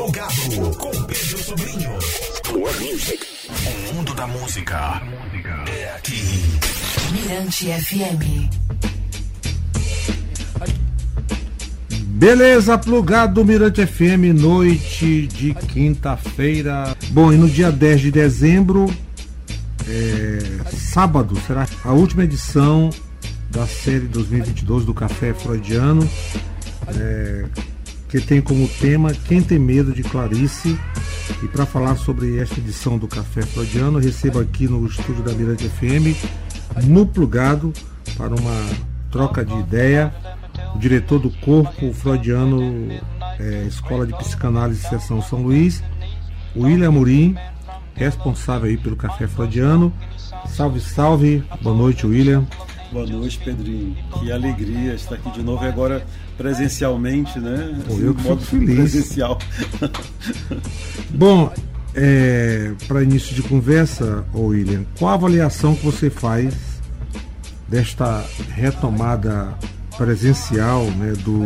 Plugado com Pedro Sobrinho. O mundo da música é aqui. Mirante FM. Beleza, plugado Mirante FM, noite de quinta-feira. Bom, e no dia 10 de dezembro, é, sábado, será a última edição da série 2022 do Café Freudiano, é, que tem como tema Quem tem medo de Clarice. E para falar sobre esta edição do Café Freudiano, recebo aqui no estúdio da Mirante FM, no plugado, para uma troca de ideia o diretor do Corpo Freudiano é, Escola de Psicanálise Seção São Luís, William Murim, responsável aí pelo Café Freudiano. Salve, salve. Boa noite, William. Boa noite, Pedrinho. Que alegria estar aqui de novo e agora presencialmente, né? Pô, eu que fico feliz. Presencial. Bom, é, para início de conversa, William, qual a avaliação que você faz desta retomada presencial, né, do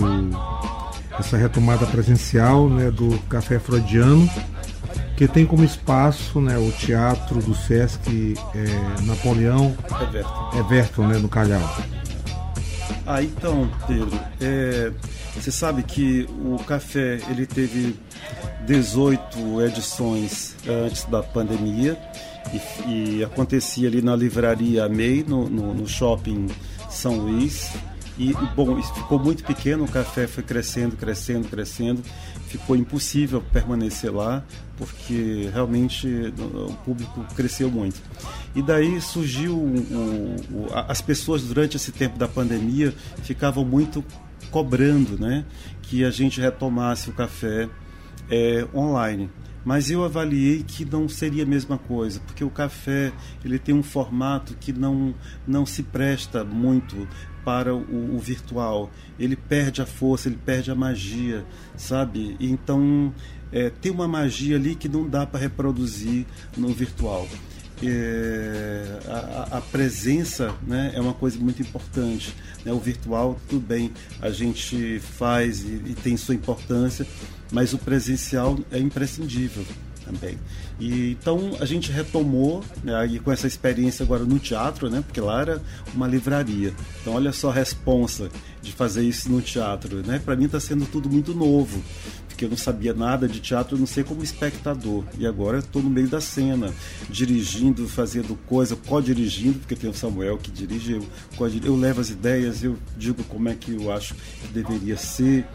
essa retomada presencial, né, do Café Freudiano, que tem como espaço, né, o teatro do Sesc é, Napoleão Everton. Everton, né, no Calhau. Ah, então, Pedro, é, você sabe que o café ele teve 18 edições antes da pandemia e, e acontecia ali na livraria MEI, no, no, no shopping São Luís. E, bom, ficou muito pequeno, o café foi crescendo, crescendo, crescendo. Ficou impossível permanecer lá, porque realmente o público cresceu muito. E daí surgiu o, o, as pessoas durante esse tempo da pandemia ficavam muito cobrando, né, que a gente retomasse o café é, online mas eu avaliei que não seria a mesma coisa, porque o café ele tem um formato que não, não se presta muito para o, o, virtual. Ele perde a força, ele perde a magia, sabe? Então é, tem uma magia ali que não dá para reproduzir no virtual. É, a, a, presença né, é uma coisa muito importante. Né? O virtual, tudo bem, a gente faz e, e tem sua importância, mas o presencial é imprescindível também. E, então a gente retomou né, aí com essa experiência agora no teatro, né, porque lá era uma livraria. Então olha só a responsa de fazer isso no teatro, né? Para mim está sendo tudo muito novo, porque eu não sabia nada de teatro, eu não sei como espectador. E agora estou no meio da cena, dirigindo, fazendo coisa, co-dirigindo, porque tem o Samuel que dirige, eu, eu levo as ideias, eu digo como é que eu acho que deveria ser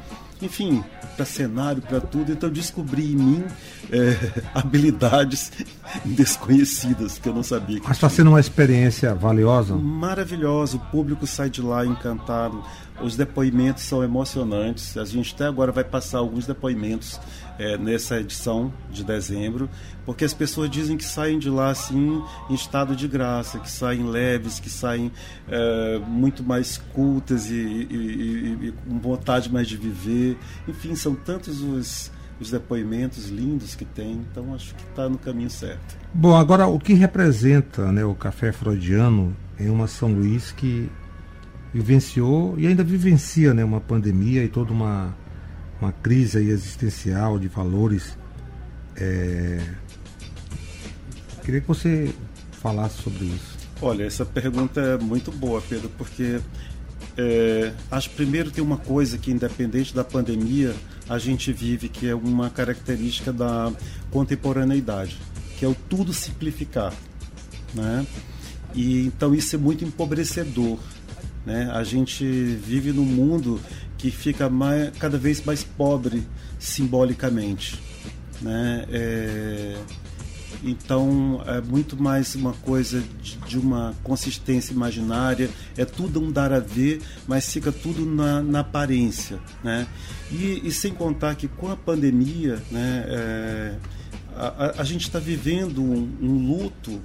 enfim, para cenário, para tudo. Então descobri em mim é, habilidades desconhecidas que eu não sabia. Que Mas está sendo uma experiência valiosa? Maravilhosa. O público sai de lá encantado. Os depoimentos são emocionantes. A gente até agora vai passar alguns depoimentos é, nessa edição de dezembro, porque as pessoas dizem que saem de lá assim em estado de graça, que saem leves, que saem é, muito mais cultas e, e, e, e, com vontade mais de viver. Enfim, são tantos os, os depoimentos lindos que tem, então acho que está no caminho certo. Bom, agora o que representa né, o café freudiano em uma São Luís que vivenciou e ainda vivencia né, uma pandemia e toda uma, uma crise existencial de valores. É... Queria que você falasse sobre isso. Olha, essa pergunta é muito boa, Pedro, porque é, acho primeiro tem uma coisa que, independente da pandemia, a gente vive, que é uma característica da contemporaneidade, que é o tudo simplificar. Né? E, então isso é muito empobrecedor. Né? A gente vive num mundo que fica mais, cada vez mais pobre simbolicamente. Né? É, então é muito mais uma coisa de, de, uma consistência imaginária, é tudo um dar a ver, mas fica tudo na, na aparência. Né? E, e, sem contar que com a pandemia, né, é, a, a, gente está vivendo um, um luto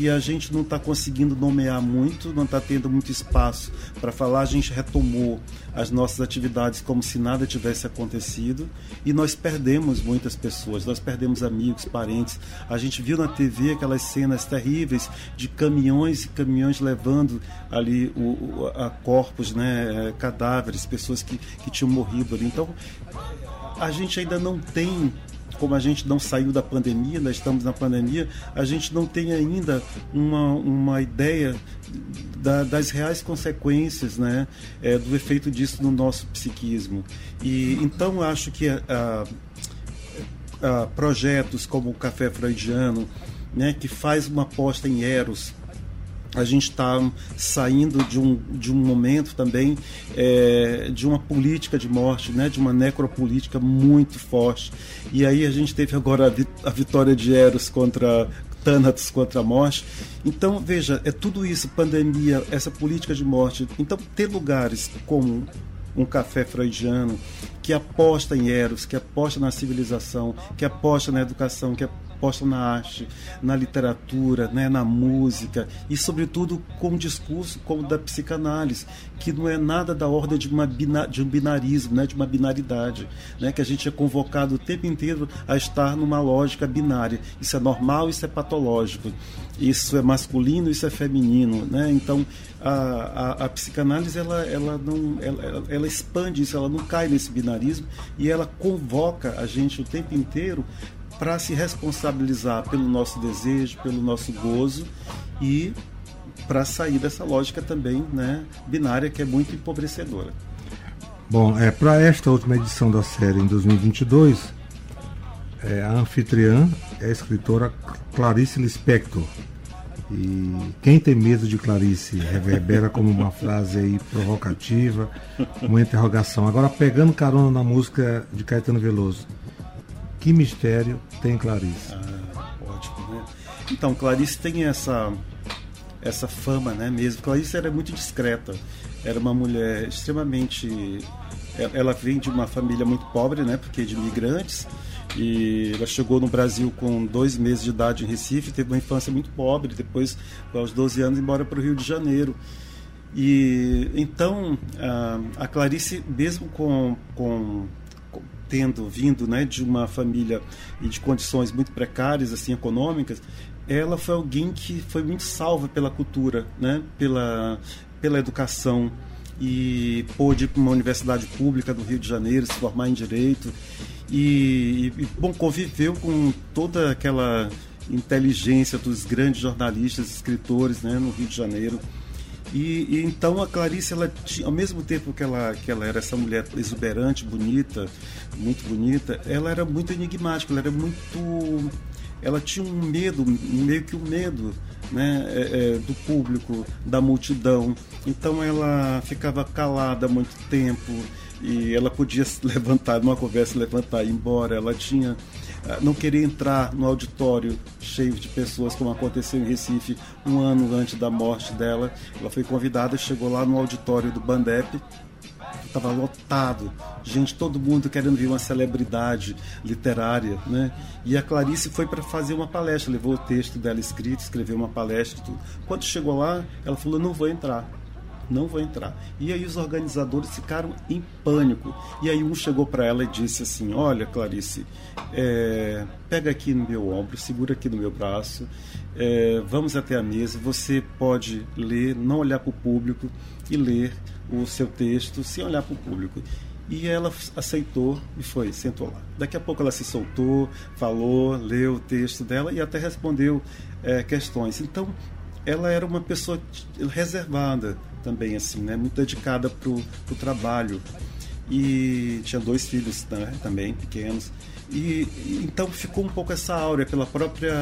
que a gente não está conseguindo nomear muito, não está tendo muito espaço para falar. A gente retomou as nossas atividades como se nada tivesse acontecido e nós perdemos muitas pessoas, nós perdemos amigos, parentes. A gente viu na TV aquelas cenas terríveis de caminhões e caminhões levando ali o, a corpos, né, cadáveres, pessoas que, que tinham morrido ali. Então a gente ainda não tem como a gente não saiu da pandemia, nós estamos na pandemia, a gente não tem ainda uma, uma ideia da, das reais consequências né, é, do efeito disso no nosso psiquismo. E então acho que a, a, projetos como o Café Freudiano, né, que faz uma aposta em Eros, a gente está saindo de um, de um momento também é, de uma política de morte, né, de uma necropolítica muito forte. E aí a gente teve agora a, vi a vitória de Eros contra Thanatos contra a morte. Então, veja, é tudo isso, pandemia, essa política de morte. Então, ter lugares como um café freudiano que aposta em Eros, que aposta na civilização, que aposta na educação, que aposta posta na arte, na literatura, né, na música e, sobretudo, com um discurso como da psicanálise, que não é nada da ordem de, uma de um binarismo, né, de uma binaridade, né, que a gente é convocado o tempo inteiro a estar numa lógica binária. Isso é normal, isso é patológico, isso é masculino, isso é feminino, né? Então a, a, a psicanálise ela, ela não ela, ela expande isso, ela não cai nesse binarismo e ela convoca a gente o tempo inteiro para se responsabilizar pelo nosso desejo, pelo nosso gozo e para sair dessa lógica também né, binária que é muito empobrecedora. Bom, é, para esta última edição da série em 2022, é, a anfitriã é a escritora Clarice Lispector. E quem tem medo de Clarice reverbera como uma frase aí provocativa, uma interrogação. Agora, pegando carona na música de Caetano Veloso, que mistério tem Clarice? Ah, ótimo, né? Então, Clarice tem essa essa fama, né, mesmo. Clarice era muito discreta. Era uma mulher extremamente ela vem de uma família muito pobre, né, porque de imigrantes, e ela chegou no Brasil com dois meses de idade em Recife, teve uma infância muito pobre, depois, aos 12 anos, embora para o Rio de Janeiro. E então a, a Clarice, mesmo com, com tendo vindo né, de uma família e de condições muito precárias assim econômicas, ela foi alguém que foi muito salva pela cultura, né, pela, pela educação e pôde ir para uma universidade pública do Rio de Janeiro, se formar em direito e, e bom conviveu com toda aquela inteligência dos grandes jornalistas, escritores, né, no Rio de Janeiro e, e, então a Clarice, ela ao mesmo tempo que ela, que ela era essa mulher exuberante, bonita, muito bonita, ela era muito enigmática, ela era muito. Ela tinha um medo, meio que um medo né, é, é, do público, da multidão. Então ela ficava calada muito tempo e ela podia levantar numa conversa, levantar e ir embora. Ela tinha não queria entrar no auditório cheio de pessoas, como aconteceu em Recife um ano antes da morte dela. Ela foi convidada, chegou lá no auditório do Bandep, estava lotado, gente, todo mundo querendo ver uma celebridade literária, né? E a Clarice foi para fazer uma palestra, levou o texto dela escrito, escreveu uma palestra e tudo. Quando chegou lá, ela falou: "Não vou entrar" não vou entrar. E aí os organizadores ficaram em pânico. E aí um chegou para ela e disse assim: Olha, Clarice, é, pega aqui no meu ombro, segura aqui no meu braço, é, vamos até a mesa. Você pode ler, não olhar para o público e ler o seu texto sem olhar para o público. E ela aceitou e foi, sentou lá. Daqui a pouco ela se soltou, falou, leu o texto dela e até respondeu é, questões. Então, ela era uma pessoa reservada, também, assim, né? Muito dedicada pro, pro trabalho. E tinha dois filhos né, também, pequenos. E, então ficou um pouco essa áurea pela própria,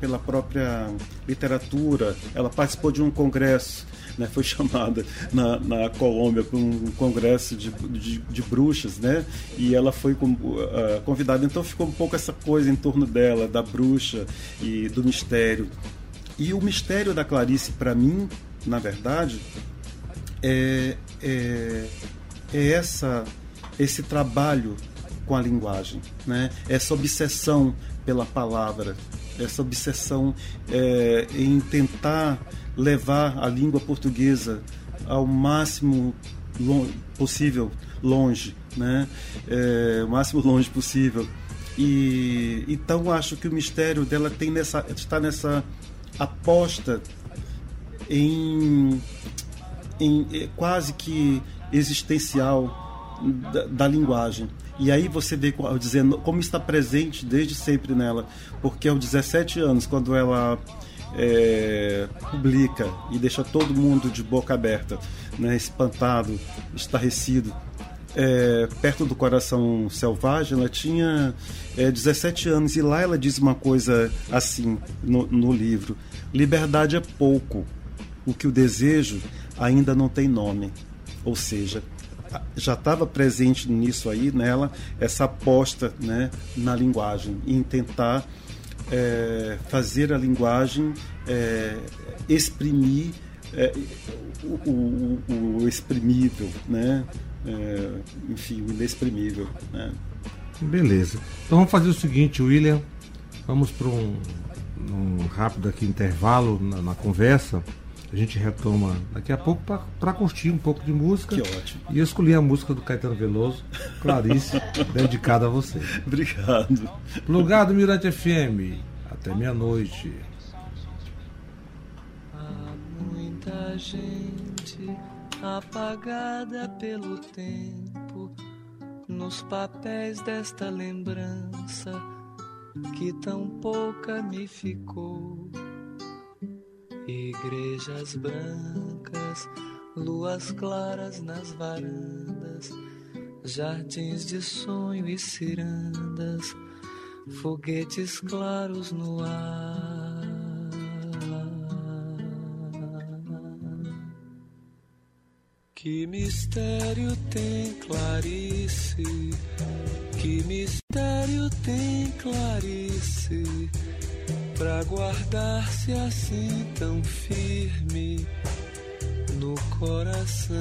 pela própria literatura. Ela participou de um congresso, né, foi chamada na, na Colômbia para um congresso de, de, de, bruxas, né? E ela foi com, uh, convidada. Então ficou um pouco essa coisa em torno dela, da bruxa e do mistério. E o mistério da Clarice, para mim, na verdade, é, é, é essa, esse trabalho com a linguagem, né? essa obsessão pela palavra, essa obsessão é, em tentar levar a língua portuguesa ao máximo possível longe, né? É, o máximo longe possível. E então acho que o mistério dela tem nessa está nessa aposta em em, é, quase que existencial da, da, linguagem. E aí você vê dizendo como está presente desde sempre nela, porque aos 17 anos, quando ela é, publica e deixa todo mundo de boca aberta, né, espantado, estarrecido, é, perto do coração selvagem, ela tinha é, 17 anos. E lá ela diz uma coisa assim no, no livro: liberdade é pouco, o que o desejo ainda não tem nome. Ou seja, já estava presente nisso aí nela essa aposta né, na linguagem em tentar é, fazer a linguagem é, exprimir é, o, o, o, exprimível, né? É, enfim, o inexprimível. Né? Beleza. Então vamos fazer o seguinte, William. Vamos para um, um, rápido aqui intervalo na, na conversa. A gente retoma daqui a pouco para curtir um pouco de música. Que ótimo. E eu escolhi a música do Caetano Veloso, Clarice, dedicada a você. Obrigado. Plugado Mirante FM. Até meia-noite. Há muita gente apagada pelo tempo nos papéis desta lembrança que tão pouca me ficou Igrejas brancas, luas claras nas varandas, jardins de sonho e cirandas, foguetes claros no ar. Que mistério tem Clarice? Que mistério tem Clarice? Pra guardar-se assim tão firme no coração.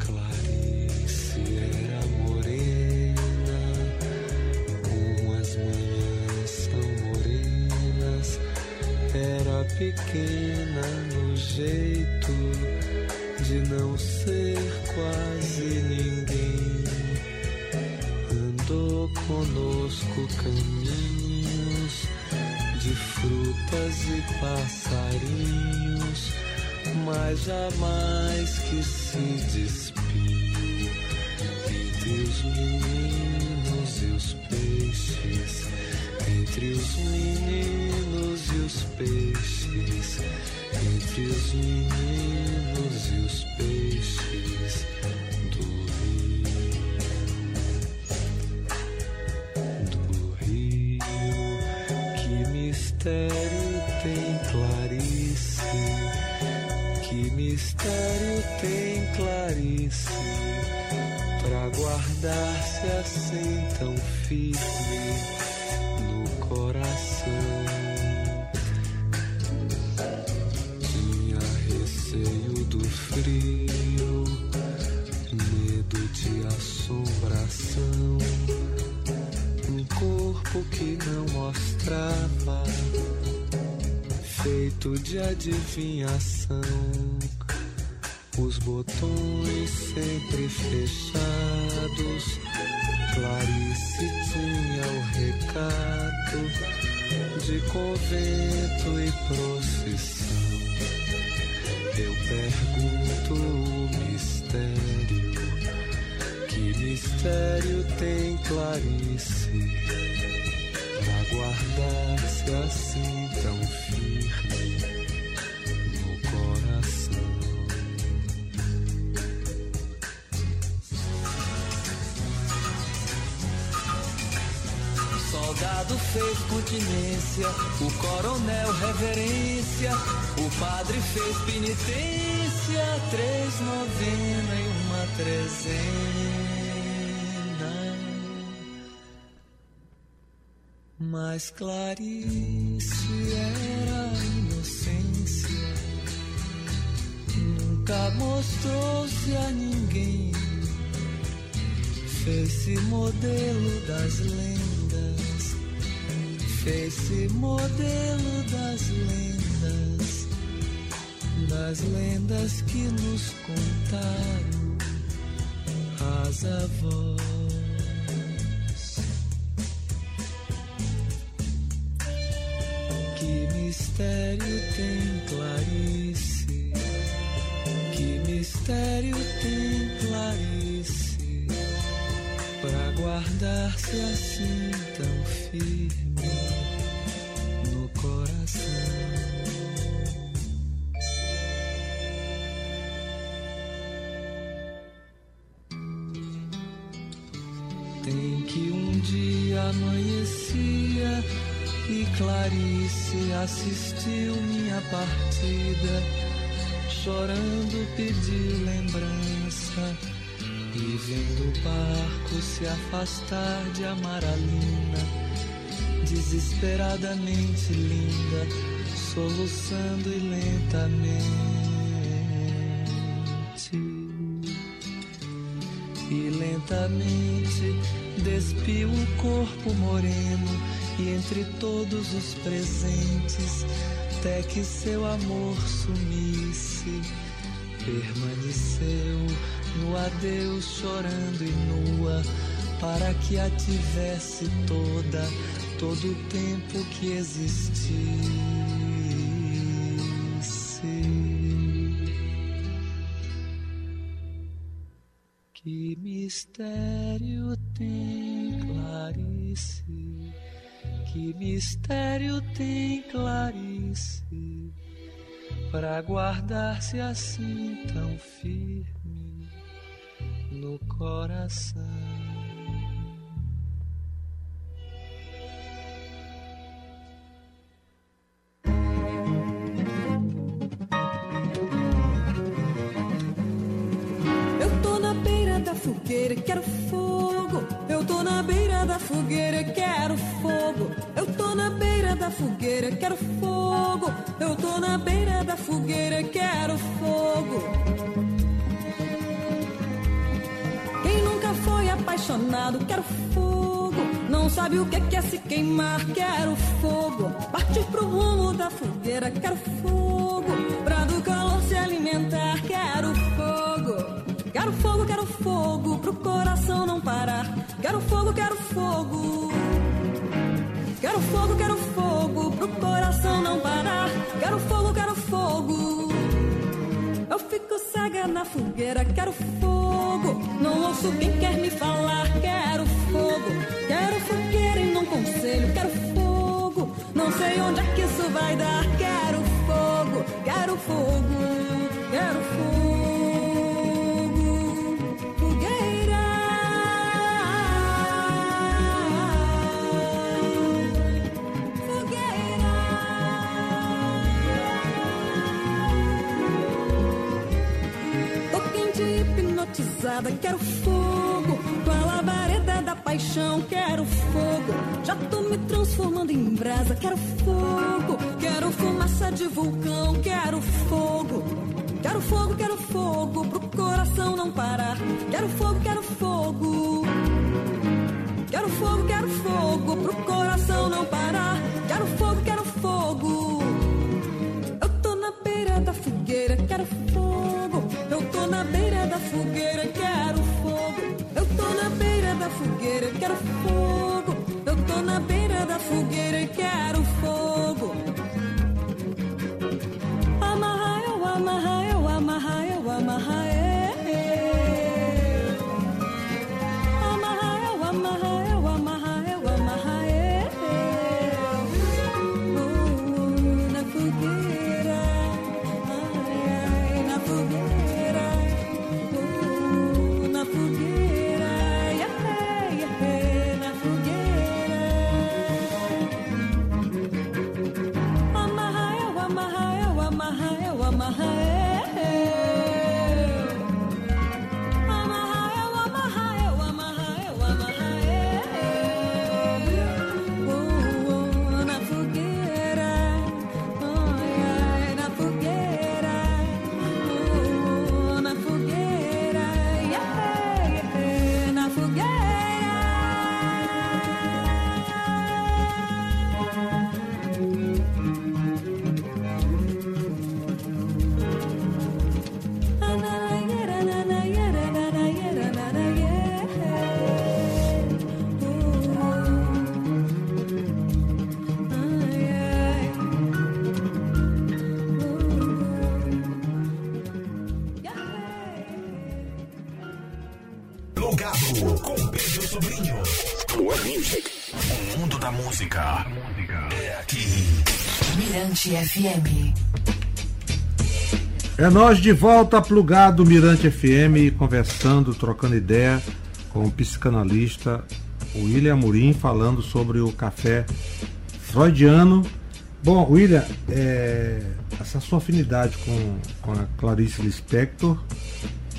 Clarice era morena, como as manhãs são morenas, era pequena no jeito de não ser quase ninguém conosco caminhos de frutas e passarinhos, mas jamais que se despiu entre os meninos e os peixes, entre os meninos e os peixes, entre os meninos e os peixes. Mistério tem Clarice? Que mistério tem Clarice? Pra guardar-se assim tão firme adivinhação. Os botões sempre fechados, Clarice tinha o recado de convento e procissão. Eu pergunto o mistério que mistério tem Clarice pra guardar-se assim tão firme Soldado fez continência, o coronel reverência, o padre fez penitência, três novena e uma trezena. Mas Clarice era inocência, nunca mostrou-se a ninguém. Fez-se modelo das lendas, fez-se modelo das lendas, das lendas que nos contaram as avós. mistério tem Clarice? Que mistério tem Clarice para guardar-se assim tão firme e Clarice assistiu minha partida, chorando pediu lembrança e vendo o barco se afastar de Amaralina, desesperadamente linda, soluçando e lentamente. E lentamente despiu o corpo moreno e entre todos os presentes, até que seu amor sumisse, permaneceu no adeus chorando e nua, para que a tivesse toda, todo o tempo que existisse. Que mistério tem Clarice? Que mistério tem Clarice? Para guardar-se assim tão firme no coração. Na beira da fogueira, quero fogo. Quem nunca foi apaixonado, quero fogo. Não sabe o que é se queimar, quero fogo. Partir pro rumo da fogueira, quero fogo. Pra do calor se alimentar, quero fogo. Quero fogo, quero fogo, pro coração não parar. Quero fogo, quero fogo. Quero fogo, quero fogo, pro coração não parar. Quero fogo, quero fogo. Eu fico cega na fogueira, quero fogo. Não ouço quem quer me falar, quero fogo. Quero fogueira e não conselho, quero fogo. Não sei onde é que isso vai dar, quero fogo, quero fogo, hipnotizada, quero fogo. Com a labareda da paixão, quero fogo. Já tô me transformando em brasa, quero fogo. Quero fumaça de vulcão, quero fogo. Quero fogo, quero fogo, pro coração não parar. Quero fogo, quero fogo. Quero fogo, quero fogo, pro coração não parar. Quero fogo, quero quero. Mirante FM. É nós de volta plugado Mirante FM, conversando, trocando ideia com o psicanalista William Amorim, falando sobre o café freudiano. Bom, William, é, essa sua afinidade com, com a Clarice Lispector,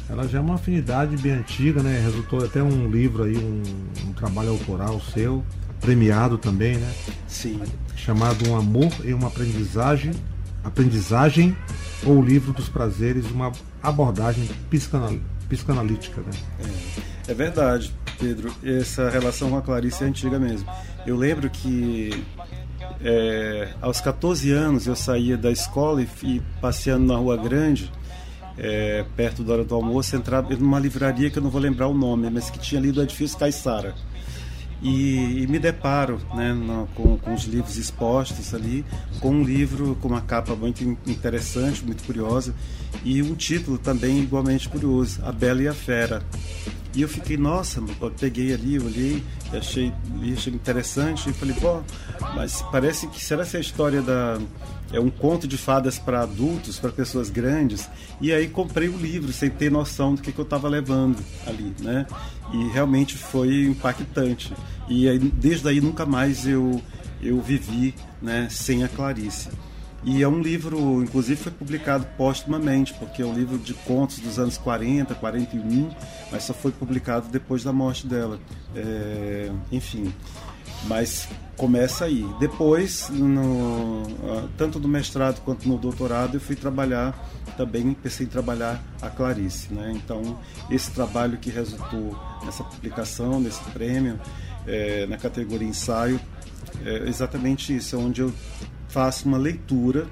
ela já é uma afinidade bem antiga, né? Resultou até um livro aí, um, um trabalho autoral seu, premiado também, né? Sim. Chamado Um Amor e uma Aprendizagem, Aprendizagem ou o Livro dos Prazeres, uma abordagem psicanal, psicanalítica, né? É, é verdade, Pedro. Essa relação com a Clarice é antiga mesmo. Eu lembro que é, aos 14 anos eu saía da escola e, e passeando na Rua Grande, é, perto da hora do almoço, entrava numa livraria que eu não vou lembrar o nome, mas que tinha ali do edifício Caissara. E, e, me deparo né, no, com, com, os livros expostos ali, com um livro com uma capa muito interessante, muito curiosa, e um título também igualmente curioso, A Bela e a Fera. E eu fiquei, nossa, eu peguei ali, olhei, achei, achei interessante, e falei, pô, mas parece que será essa a história da é um conto de fadas para adultos, para pessoas grandes. E aí comprei o livro sem ter noção do que, que eu estava levando ali, né? E realmente foi impactante. E aí, desde aí nunca mais eu eu vivi, né, sem a Clarice. E é um livro, inclusive foi publicado póstumamente, porque é um livro de contos dos anos 40, 41, mas só foi publicado depois da morte dela. É, enfim, mas começa aí. Depois, no, ah, tanto no mestrado quanto no doutorado, eu fui trabalhar também, pensei em trabalhar a Clarice. Né? Então, esse trabalho que resultou nessa publicação, nesse prêmio, é, na categoria ensaio, é exatamente isso, é onde eu faço uma leitura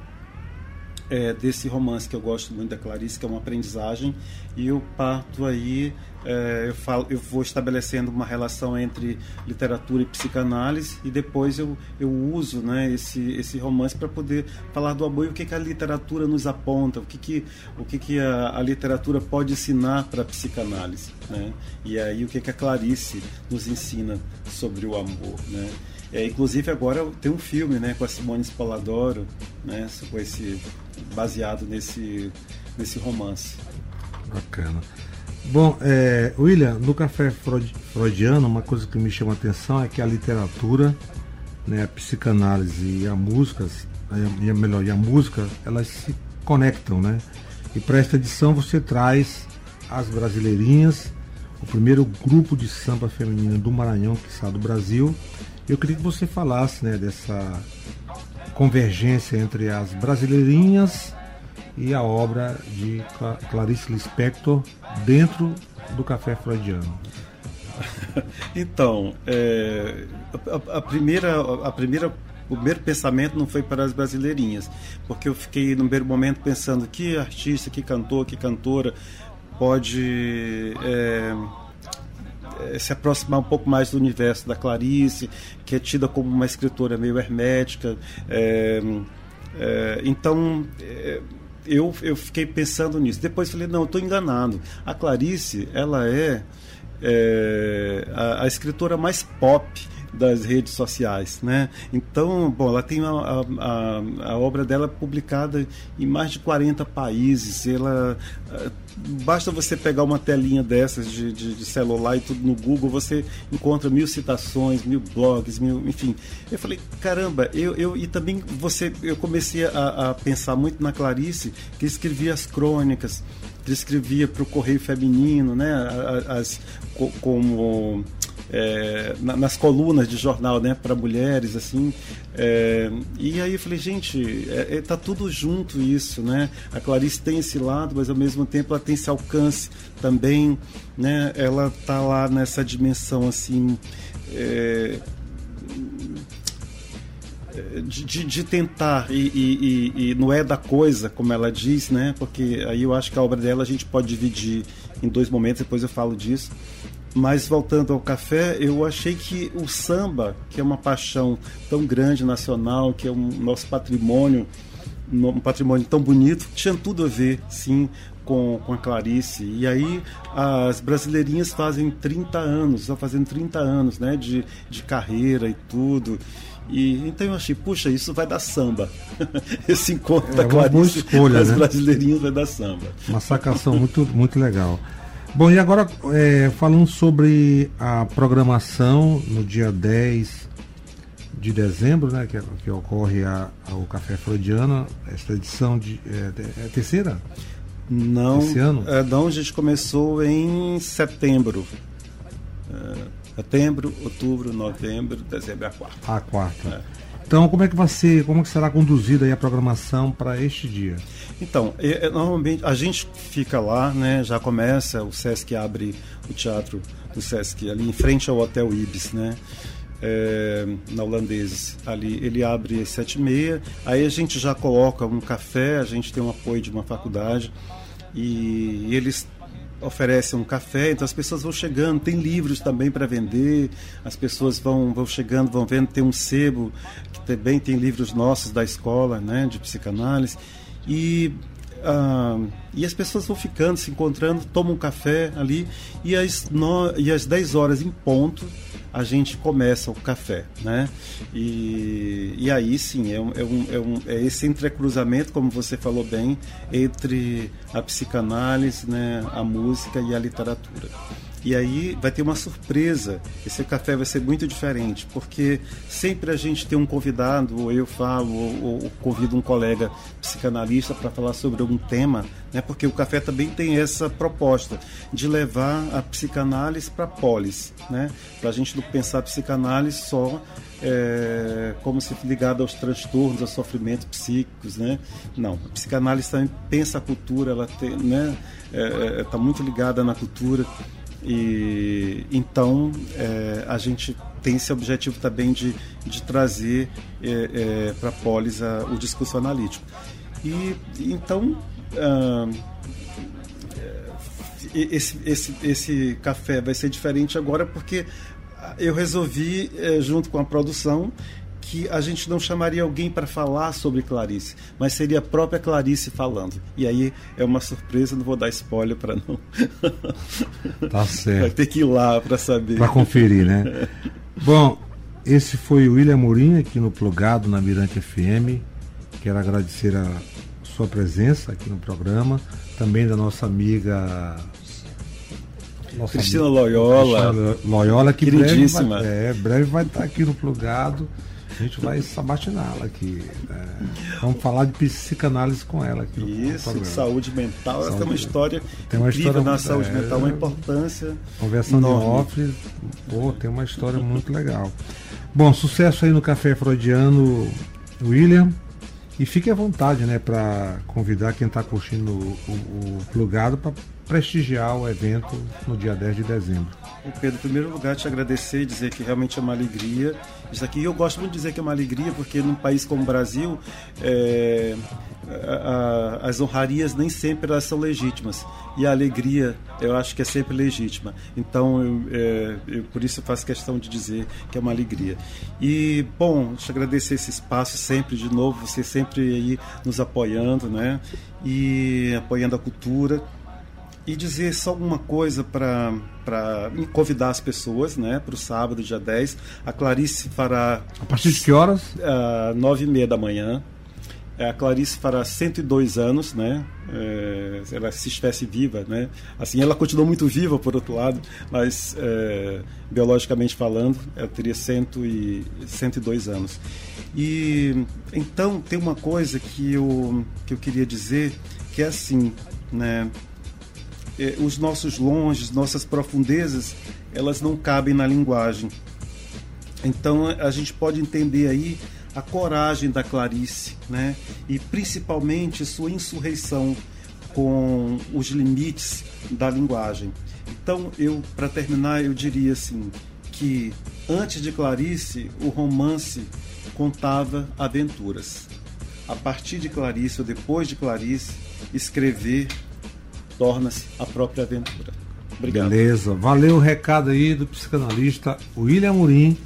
é, desse romance que eu gosto muito da Clarice, que é uma aprendizagem, e eu parto aí, é, eu, falo, eu vou estabelecendo uma relação entre literatura e psicanálise, e depois eu, eu uso né, esse, esse romance para poder falar do amor e o que, que a literatura nos aponta, o que, que, o que, que a, a literatura pode ensinar para a psicanálise, né? e aí o que, que a Clarice nos ensina sobre o amor. Né? É, inclusive agora tem um filme né, com a Simone Spalladoro, né, com esse, baseado nesse, nesse romance. Bacana. Bom, é, William, no café freudiano, uma coisa que me chama a atenção é que a literatura, né, a psicanálise e a música, e a, melhor, e a música, elas se conectam, né? E para esta edição você traz as Brasileirinhas, o primeiro grupo de samba feminino do Maranhão, que está do Brasil, eu queria que você falasse né, dessa convergência entre as brasileirinhas e a obra de Clarice Lispector dentro do Café Freudiano. Então, é, a, a, primeira, a primeira, o primeiro pensamento não foi para as brasileirinhas, porque eu fiquei no primeiro momento pensando que artista, que cantor, que cantora pode é, eh, se aproximar um pouco mais do universo da Clarice, que é tida como uma escritora meio hermética. É, é, então, é, eu, eu fiquei pensando nisso. Depois falei, não, estou enganado. A Clarice, ela é, a, a escritora mais pop das redes sociais, né? Então, bom, ela tem a, a, a, obra dela publicada em mais de 40 países. Ela eh, basta você pegar uma telinha dessas de, de, de, celular e tudo no Google, você encontra mil citações, mil blogs, mil, enfim. Eu falei, caramba, eu, eu e também você, eu comecei a, a pensar muito na Clarice, que escrevia as crônicas, que escrevia para o Correio Feminino, né? As, como é, nas colunas de jornal, né, para mulheres, assim. É, e aí eu falei, gente, é, é, tá tudo junto isso, né? A Clarice tem esse lado, mas ao mesmo tempo ela tem esse alcance também, né? Ela tá lá nessa dimensão assim. É, de, de, tentar e, e, e, não é da coisa, como ela diz, né? Porque aí eu acho que a obra dela a gente pode dividir em dois momentos, depois eu falo disso. Mas voltando ao café, eu achei que o samba, que é uma paixão tão grande nacional, que é um nosso patrimônio um patrimônio tão bonito, tinha tudo a ver, sim, com, com a Clarice. E aí as brasileirinhas fazem 30 anos, estão fazendo 30 anos né, de, de carreira e tudo. E, então eu achei, puxa, isso vai dar samba. Esse encontro É da Clarice escolha, com as né? brasileirinhas vai dar samba. Uma sacação muito, muito legal. Bom, e agora é, falando sobre a programação no dia 10 de dezembro, né, que, que ocorre a, a- o Café Freudiano, esta edição de. É, é terceira? Não, Esse ano? É, não, a gente começou em setembro. É, setembro, outubro, novembro, dezembro é a quarta. A quarta. Então, como é que vai ser, como é que será conduzida a programação para este dia? Então, é- é, normalmente a gente fica lá, né? Já começa, o Sesc abre o teatro do Sesc ali em frente ao Hotel Ibis, né? É, na Holandeses. Ali ele abre às sete e meia. Aí a gente já coloca um café, a gente tem um apoio de uma faculdade e eles oferecem um café, então as pessoas vão chegando, tem livros também para vender, as pessoas vão, vão chegando, vão vendo, tem um sebo que também tem livros nossos da escola, né, de psicanálise, e, ah, e as pessoas vão ficando, se encontrando, tomam um café ali, e às, no, e às 10 horas em ponto, a gente começa o café, né? E, e aí sim, é, um, é, um, é, um, é esse entrecruzamento, como você falou bem, entre a psicanálise, né, a música e a literatura. E aí vai ter uma surpresa. Esse café vai ser muito diferente, porque sempre a gente tem um convidado, ou eu falo, ou, ou convido um colega psicanalista para falar sobre algum tema, né? Porque o café também tem essa proposta de levar a psicanálise para a polis, né? Para a gente não pensar a psicanálise só é, como se ligada aos transtornos, aos sofrimentos psíquicos, né? Não, a psicanálise também pensa a cultura, ela né? Está muito ligada na cultura. E então é, a gente tem esse objetivo também de, de trazer é, é, para a polis o discurso analítico. E então é, esse, esse, esse café vai ser diferente agora porque eu resolvi, é, junto com a produção, que a gente não chamaria alguém para falar sobre Clarice, mas seria a própria Clarice falando. E aí é uma surpresa, não vou dar spoiler para não. Tá Vai certo. ter que ir lá para saber. Para conferir, né? Bom, esse foi o William Mourinho aqui no Plugado, na Mirante FM. Quero agradecer a sua presença aqui no programa. Também da nossa amiga. nossa Cristina amiga- Loyola. Cristina Loyola, que breve vai, é, breve vai estar aqui no Plugado. A gente vai sabatiná-la aqui. né? Vamos falar de psicanálise com ela aqui no Isso, programa. saúde mental, essa tem uma Saúde- história tem uma história na saúde é, mental, uma importância Conversando em enorme. off, pô, tem uma história muito legal. Bom, sucesso aí no Café Freudiano, William. E fique à vontade, né, para convidar quem está curtindo o, o, o plugado para prestigiar o evento no dia 10 de dezembro. Pedro, em primeiro lugar, te agradecer e dizer que realmente é uma alegria. Isso aqui eu gosto muito de dizer que é uma alegria, porque num país como o Brasil, é, a- a- as honrarias nem sempre elas são legítimas. E a alegria, eu acho que é sempre legítima. Então, eu, é, eu- por isso eu faço questão de dizer que é uma alegria. E, bom, te agradecer esse espaço sempre, de novo, você sempre aí nos apoiando, né? E apoiando a cultura e dizer só uma coisa para convidar as pessoas né, para o sábado, dia 10. A Clarice fará A partir de que horas? às nove e meia da manhã. É, A Clarice fará 102 anos, né? É, ela se estivesse viva, né? Assim, ela continua muito viva, por outro lado, mas é, biologicamente falando, ela teria 100 e, 102 anos. E então tem uma coisa que eu, que eu queria dizer que é assim, né? Eh, os nossos longes, nossas profundezas, elas não cabem na linguagem. Então a gente pode entender aí a coragem da Clarice, né? E principalmente sua insurreição com os limites da linguagem. Então eu, para terminar, eu diria assim que antes de Clarice o romance contava aventuras. A partir de Clarice ou depois de Clarice, escrever torna-se a própria aventura. Obrigado. Beleza. Valeu o recado aí do psicanalista William Murim,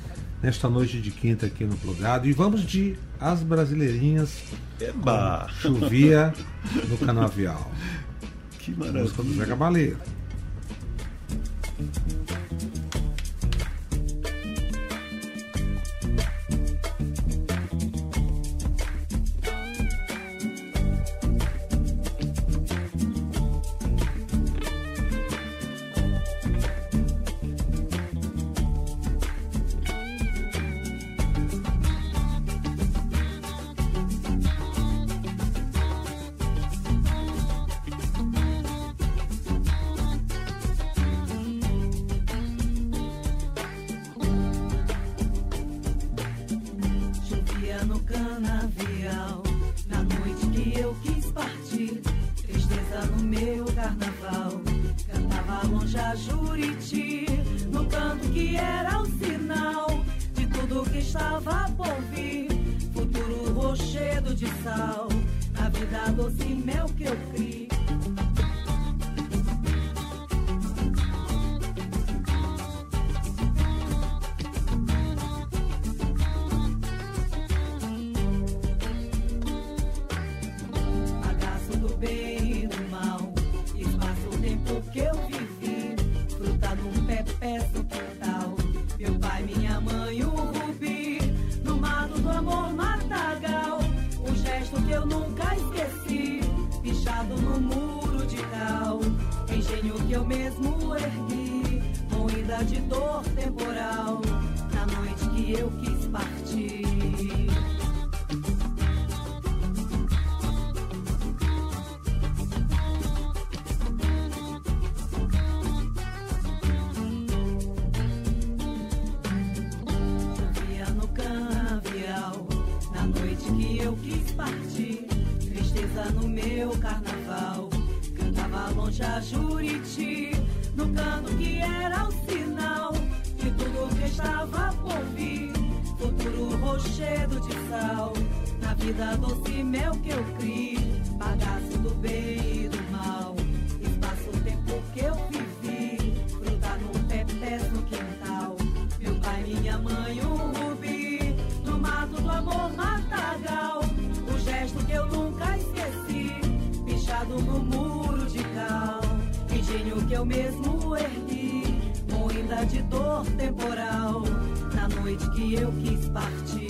nesta noite de quinta aqui no Plugado. E vamos de As Brasileirinhas. Eba! Chovia no Canavial. Que Música do Zé maravilha. Cabaleiro. Doce mel que eu criei. A Juriti. No canto que era o sinal de tudo que estava por vir. Futuro rochedo de sal, na vida doce mel que eu criei. Bagaço do bem e do mal, espaço-tempo que eu vivi. Que eu mesmo ergui. Moída de dor temporal. Na noite que eu quis partir.